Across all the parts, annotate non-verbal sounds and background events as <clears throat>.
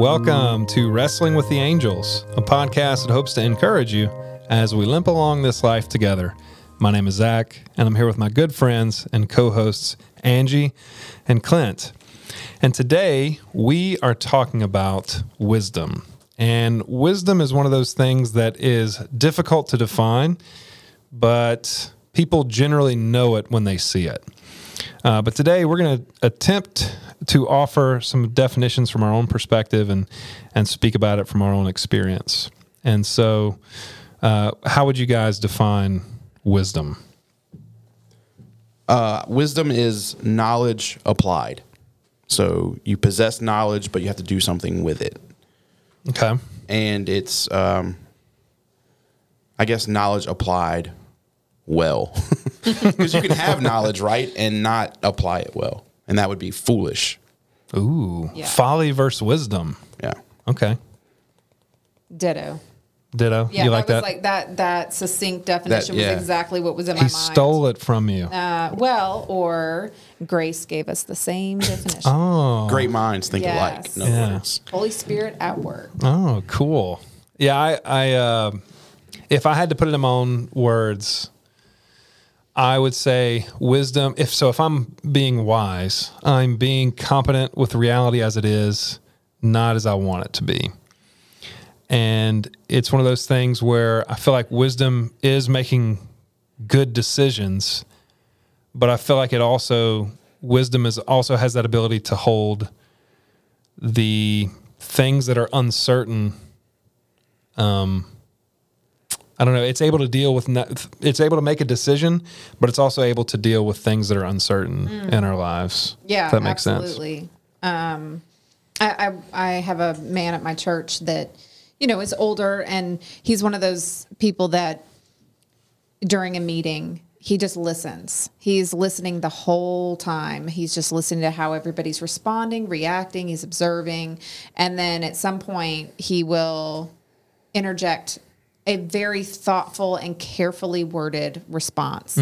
Welcome to Wrestling with the Angels, a podcast that hopes to encourage you as we limp along this life together. My name is Zach, and I'm here with my good friends and co hosts, Angie and Clint. And today we are talking about wisdom. And wisdom is one of those things that is difficult to define, but people generally know it when they see it. Uh, but today we're going to attempt to offer some definitions from our own perspective and and speak about it from our own experience. And so, uh, how would you guys define wisdom? Uh, wisdom is knowledge applied. So you possess knowledge, but you have to do something with it. Okay. And it's, um, I guess, knowledge applied well. <laughs> Because you can have knowledge, right, and not apply it well. And that would be foolish. Ooh, Yeah. folly versus wisdom. Yeah. Okay. Ditto. Ditto. Yeah, you that like was that? like that. That succinct definition yeah. was exactly what was in my mind. he mind. stole it from you. Uh, well, or Grace gave us the same <laughs> definition. oh. Great minds think Yes. alike. In other Yeah. words. Holy Spirit at work. Oh, cool. Yeah, I, I uh, if I had to put it in my own words, I would say wisdom. If so, if I'm being wise, I'm being competent with reality as it is, not as I want it to be. And it's one of those things where I feel like wisdom is making good decisions, but I feel like it also wisdom is also has that ability to hold the things that are uncertain um I don't know. It's able to deal with. no- It's able to make a decision, but it's also able to deal with things that are uncertain in our lives. Yeah, if that makes sense. absolutely. Um, I, I I have a man at my church that you know is older, and he's one of those people that during a meeting he just listens. He's listening the whole time. He's just listening to how everybody's responding, reacting. He's observing, and then at some point he will interject a very thoughtful and carefully worded response.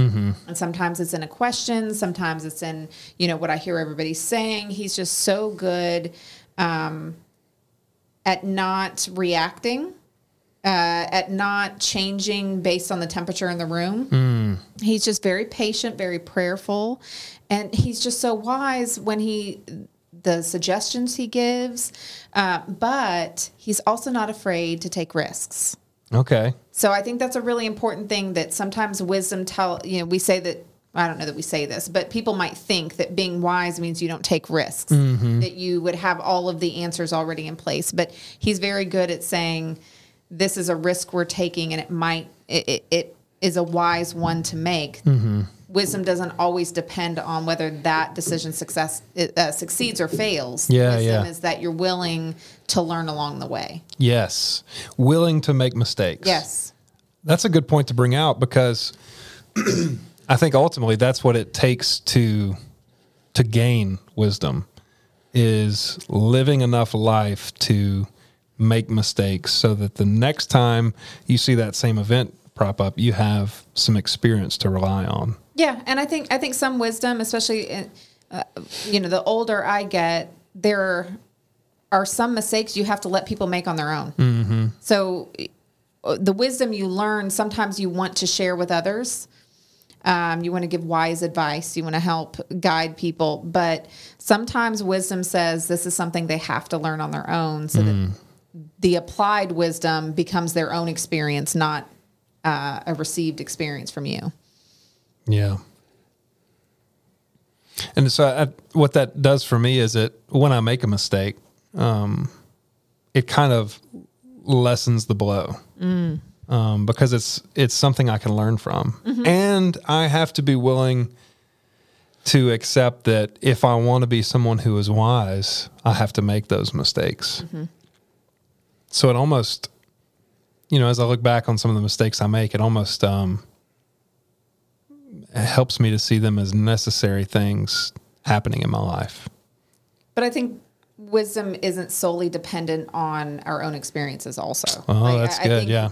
And sometimes it's in a question, sometimes it's in, you know, what I hear everybody saying. He's just so good um, at not reacting, uh, at not changing based on the temperature in the room. He's just very patient, very prayerful, and he's just so wise when he the suggestions he gives, uh, but he's also not afraid to take risks. Okay. So I think that's a really important thing that sometimes wisdom tell you know we say that I don't know that we say this, but people might think that being wise means you don't take risks, mm-hmm. that you would have all of the answers already in place. But he's very good at saying this is a risk we're taking, and it might it, it, it is a wise one to make. Mm-hmm. Wisdom doesn't always depend on whether that decision success uh, succeeds or fails. Yeah, wisdom yeah. is that you're willing to learn along the way. Yes. Willing to make mistakes. Yes. That's a good point to bring out because <clears throat> I think ultimately that's what it takes to to gain wisdom is living enough life to make mistakes so that the next time you see that same event prop up, you have some experience to rely on. Yeah, and I think I think some wisdom, especially in, uh, you know, the older I get, there are some mistakes you have to let people make on their own. So uh, the wisdom you learn, sometimes you want to share with others. Um, you want to give wise advice. You want to help guide people, but sometimes wisdom says this is something they have to learn on their own, so that the applied wisdom becomes their own experience, not uh, a received experience from you. Yeah. And so I, what that does for me is it when I make a mistake, um, it kind of lessens the blow. Um, because it's it's something I can learn from, and I have to be willing to accept that if I want to be someone who is wise, I have to make those mistakes. So it almost, you know, as I look back on some of the mistakes I make, it almost um, it helps me to see them as necessary things happening in my life. But I think wisdom isn't solely dependent on our own experiences also. Oh, Like, that's I- I good. think yeah.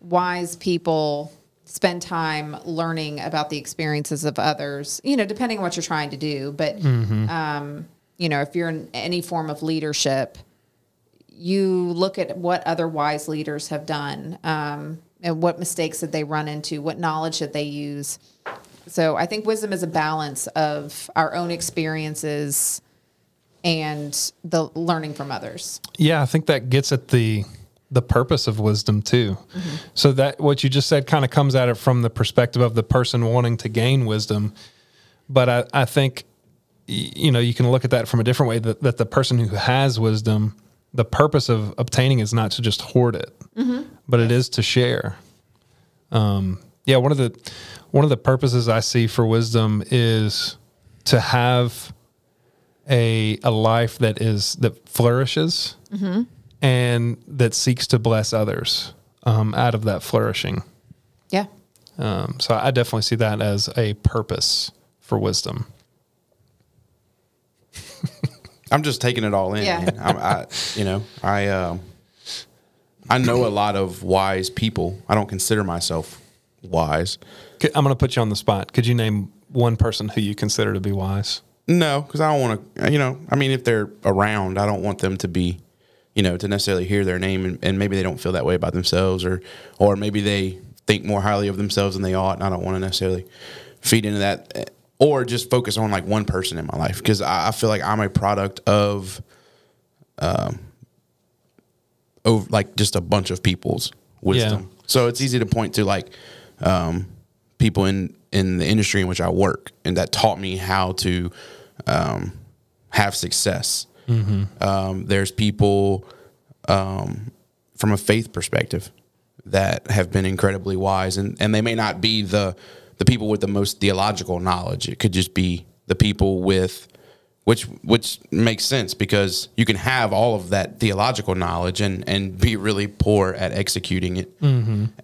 Wise people spend time learning about the experiences of others, you know, depending on what you're trying to do. But, Mm-hmm. um, you know, if you're in any form of leadership, you look at what other wise leaders have done um, and what mistakes did they run into, what knowledge did they use. So I think wisdom is a balance of our own experiences and the learning from others. Yeah, I think that gets at the the purpose of wisdom too. Mm-hmm. So that what you just said kind of comes at it from the perspective of the person wanting to gain wisdom. But I, I think you know you can look at that from a different way that, that the person who has wisdom, the purpose of obtaining is not to just hoard it, but it is to share. Um, yeah, one of the one of the purposes I see for wisdom is to have a a life that is that flourishes and that seeks to bless others um, out of that flourishing. Yeah. Um, so I definitely see that as a purpose for wisdom. I'm just taking it all in. Yeah. man. I'm, I, you know, I, um, I know a lot of wise people. I don't consider myself wise. I'm going to put you on the spot. Could you name one person who you consider to be wise? No, because I don't want to. You know, I mean, if they're around, I don't want them to be, you know, to necessarily hear their name, and, and maybe they don't feel that way about themselves, or, or maybe they think more highly of themselves than they ought, and I don't want to necessarily feed into that, eh, or just focus on like one person in my life because I, I feel like I'm a product of, um, of like just a bunch of people's wisdom. Yeah. So it's easy to point to like um, people in in the industry in which I work, and that taught me how to um, have success. Um, there's people um, from a faith perspective that have been incredibly wise, and and they may not be the the people with the most theological knowledge. It could just be the people with which which makes sense because you can have all of that theological knowledge and and be really poor at executing it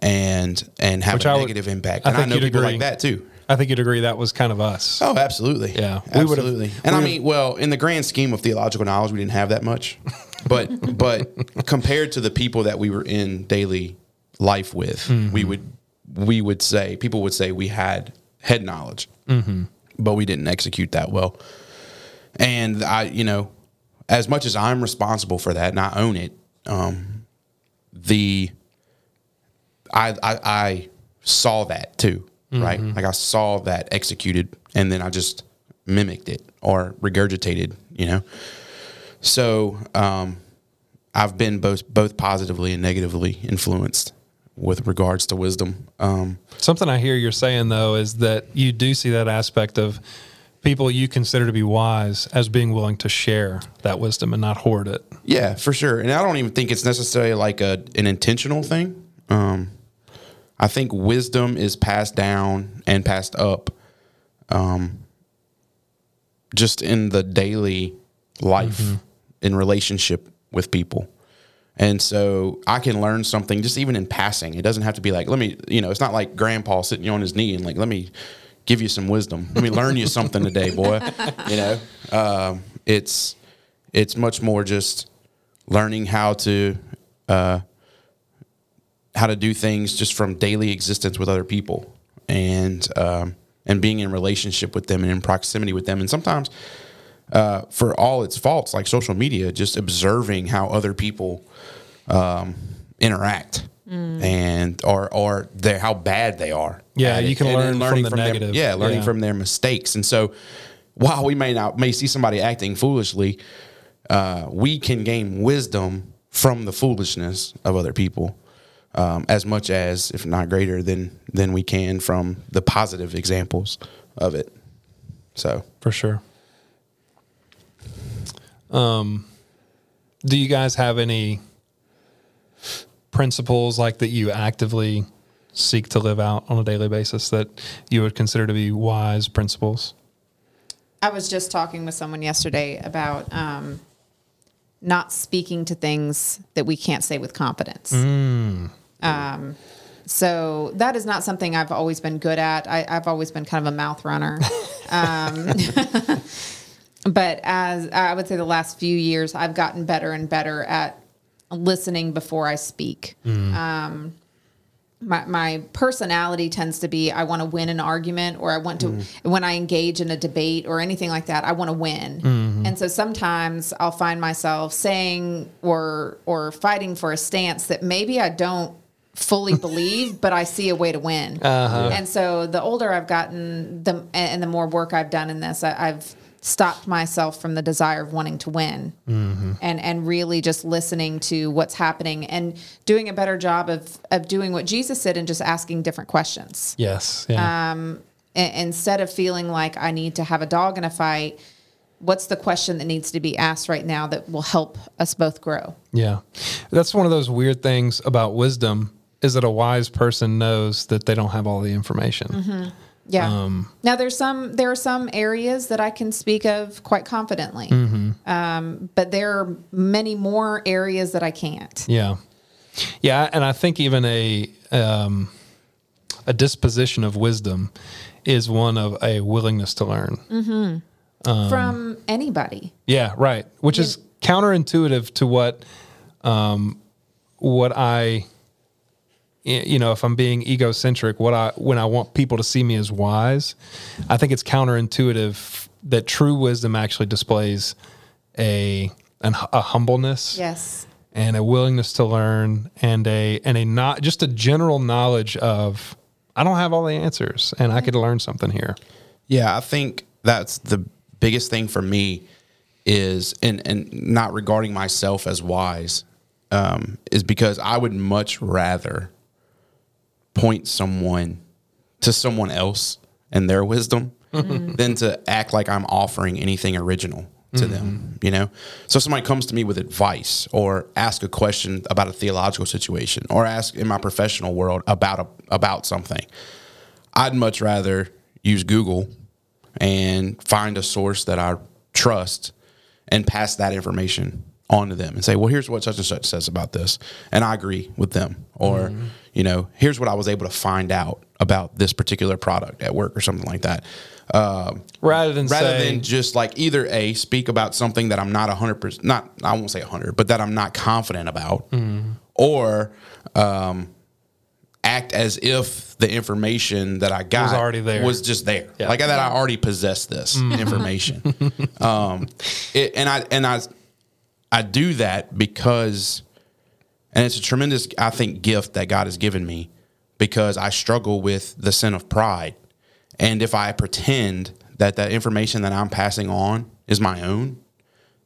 and and have Which a I would- negative impact. I And I, think know people agree. like that too. I think you'd agree that was kind of us. Oh, absolutely. Yeah. We absolutely. and I mean, well, in the grand scheme of theological knowledge, we didn't have that much, <laughs> but but compared to the people that we were in daily life with, Mm-hmm. we would we would say people would say we had head knowledge, Mm-hmm. but we didn't execute that well. And I, you know, as much as I'm responsible for that and I own it, um, the I, I I saw that too, right? Like I saw that executed, and then I just mimicked it or regurgitated, you know. So um, I've been both both positively and negatively influenced with regards to wisdom. Um, Something I hear you're saying though is that you do see that aspect of people you consider to be wise as being willing to share that wisdom and not hoard it. Yeah, for sure. And I don't even think it's necessarily like a an intentional thing. Um, I think wisdom is passed down and passed up, um, just in the daily life, in relationship with people. And so I can learn something just even in passing. It doesn't have to be like, let me, you know, it's not like grandpa sitting on his knee and like, let me give you some wisdom. Let me learn you something today, boy. <laughs> You know, um, it's, it's much more just learning how to, uh, how to do things just from daily existence with other people and, um, and being in relationship with them and in proximity with them. And sometimes, uh, for all its faults, like social media, just observing how other people um, interact and or or they how bad they are. Yeah, you can And then learn from the their- negative. yeah, learning Yeah. from their mistakes. And so, while we may not may see somebody acting foolishly, uh, we can gain wisdom from the foolishness of other people. Um, as much as, if not greater, than than we can from the positive examples of it. So For sure. Um, do you guys have any principles like that you actively seek to live out on a daily basis that you would consider to be wise principles? I was just talking with someone yesterday about um, not speaking to things that we can't say with confidence. Um, so that is not something I've always been good at. I, I've always been kind of a mouth runner. <laughs> um, <laughs> but as I would say, the last few years, I've gotten better and better at listening before I speak. Mm. Um, my, my personality tends to be I want to win an argument or I want to mm. when I engage in a debate or anything like that I want to win mm-hmm. And so sometimes I'll find myself saying or or fighting for a stance that maybe I don't fully <laughs> believe, but I see a way to win. Uh-huh. And so the older I've gotten, the and the more work I've done in this, I, I've stopped myself from the desire of wanting to win, mm-hmm. and and really just listening to what's happening and doing a better job of of doing what Jesus said and just asking different questions Yes. Yeah. Um, I- instead of feeling like I need to have a dog in a fight, what's the question that needs to be asked right now that will help us both grow? Yeah. That's one of those weird things about wisdom is that a wise person knows that they don't have all the information. Mm-hmm. Yeah. now there's some there are some areas that I can speak of quite confidently, um, but there are many more areas that I can't. Yeah. Yeah, and I think even a um, a disposition of wisdom is one of a willingness to learn. Um, from anybody. Yeah, right. Which is counterintuitive to what um, what I you know, if I'm being egocentric, what I when I want people to see me as wise, I think it's counterintuitive that true wisdom actually displays a an, a humbleness Yes. and a willingness to learn and a and a not just a general knowledge of I don't have all the answers and I could learn something here. Yeah, I think that's the biggest thing for me is and and not regarding myself as wise um, is because I would much rather point someone to someone else and their wisdom mm-hmm. than to act like I'm offering anything original to them, mm-hmm. you know? So somebody comes to me with advice or ask a question about a theological situation or ask in my professional world about a, about something. I'd much rather use Google and find a source that I trust and pass that information on to them and say, well, here's what such and such says about this. And I agree with them. Or, mm-hmm. You know, here's what I was able to find out about this particular product at work or something like that. Um, Rather than rather say, than just like either a speak about something that I'm not a hundred percent not I won't say a hundred, but that I'm not confident about, or um, act as if the information that I got Was already there. was just there, Yeah. like that I already possessed this information. <laughs> um, it, and I and I I do that because, and it's a tremendous I think gift that God has given me because I struggle with the sin of pride. And if I pretend that that information that I'm passing on is my own,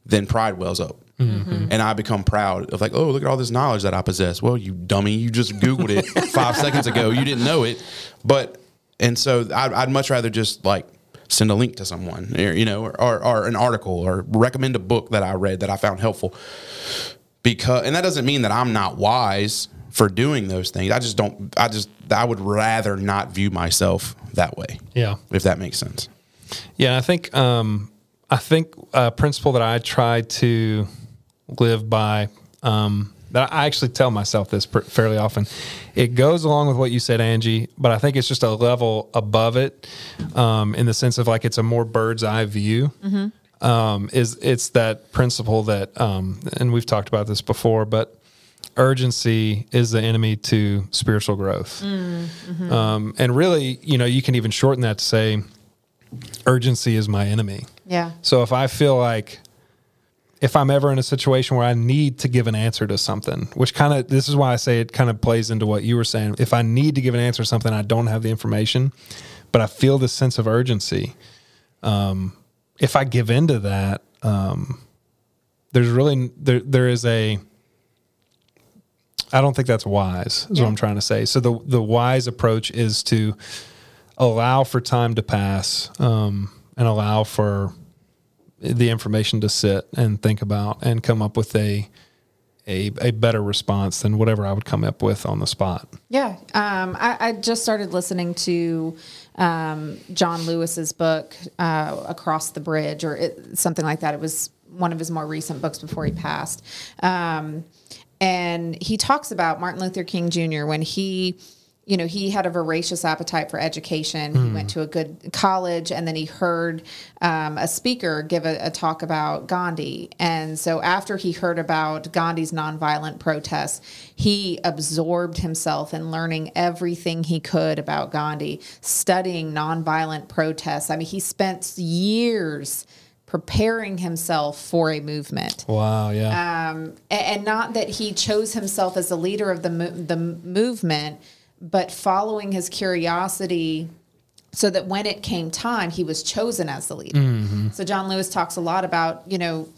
then pride wells up. Mm-hmm. And I become proud of like, oh, look at all this knowledge that I possess. Well, you dummy, you just Googled it <laughs> five seconds ago. You didn't know it. But, and so I'd, I'd much rather just like send a link to someone, or, you know, or, or, or an article or recommend a book that I read that I found helpful. Because, and that doesn't mean that I'm not wise for doing those things. I just don't, I just, I would rather not view myself that way yeah. if that makes sense. Yeah, I think um, I think a principle that I try to live by um, that I actually tell myself this pr- fairly often. It goes along with what you said, Angie, but I think it's just a level above it um, in the sense of like it's a more bird's eye view. Um, is it's that principle that, um, and we've talked about this before, but urgency is the enemy to spiritual growth. Um, and really, you know, you can even shorten that to say urgency is my enemy. Yeah. So if I feel like if I'm ever in a situation where I need to give an answer to something, which kind of this is why I say it kind of plays into what you were saying. If I need to give an answer to something, I don't have the information, but I feel this sense of urgency. Um, if I give into that, um, there's really there there is a I don't think that's wise, is Yeah. what I'm trying to say. So the the wise approach is to allow for time to pass um, and allow for the information to sit and think about and come up with a a, a better response than whatever I would come up with on the spot. Yeah, um, I, I just started listening to um, John Lewis's book, uh, Across the Bridge, or it, something like that. It was one of his more recent books before he passed, um, and he talks about Martin Luther King Jr. when he. You know, he had a voracious appetite for education. He went to a good college, and then he heard um, a speaker give a, a talk about Gandhi. And so, after he heard about Gandhi's nonviolent protests, he absorbed himself in learning everything he could about Gandhi, studying nonviolent protests. I mean, he spent years preparing himself for a movement. Wow. Yeah. Um, a- and not that he chose himself as the leader of the mo- the movement, but following his curiosity so that when it came time, he was chosen as the leader. Mm-hmm. So John Lewis talks a lot about, you know,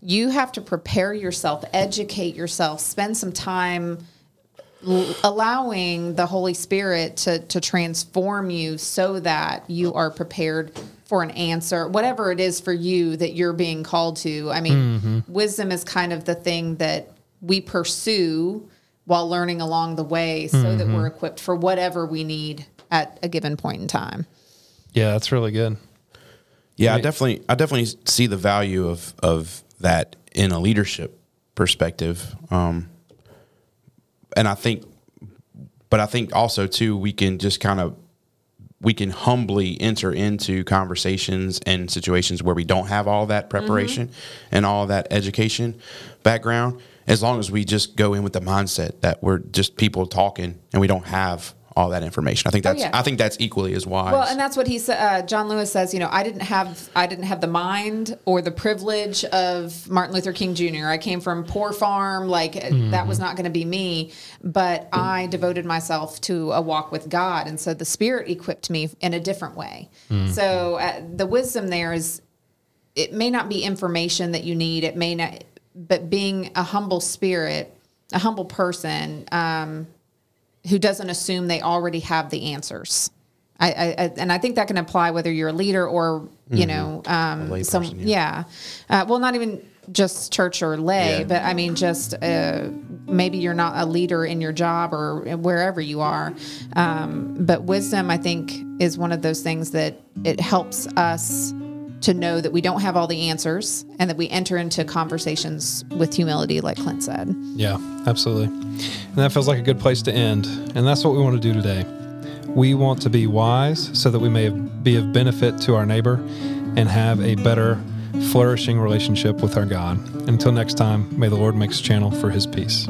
you have to prepare yourself, educate yourself, spend some time l- allowing the Holy Spirit to to transform you so that you are prepared for an answer, whatever it is for you that you're being called to. I mean, mm-hmm. wisdom is kind of the thing that we pursue while learning along the way so that we're equipped for whatever we need at a given point in time. yeah. That's really good. Yeah, I Right. definitely, I definitely see the value of of that in a leadership perspective. Um, and I think, but I think also too, we can just kind of, we can humbly enter into conversations and situations where we don't have all that mm-hmm. preparation and all that education background. As long as we just go in with the mindset that we're just people talking and we don't have all that information. I think that's, yeah. I think that's equally as wise. Well, and that's what he said. Uh, John Lewis says, you know, I didn't have, I didn't have the mind or the privilege of Martin Luther King Jr. I came from poor farm, like that was not going to be me. But I devoted myself to a walk with God, and so the Spirit equipped me in a different way. So uh, the wisdom there is, it may not be information that you need. It may not, but being a humble spirit, a humble person. Um, who doesn't assume they already have the answers. I, I, I and I think that can apply whether you're a leader or you know um, some person, yeah, Uh, well not even just church or lay, Yeah. but I mean just uh, maybe you're not a leader in your job or wherever you are. Um, but wisdom, I think, is one of those things that it helps us to know that we don't have all the answers and that we enter into conversations with humility, like Clint said. Yeah, absolutely. And that feels like a good place to end. And that's what we want to do today. We want to be wise so that we may be of benefit to our neighbor and have a better, flourishing relationship with our God. Until next time, may the Lord make us channel for his peace.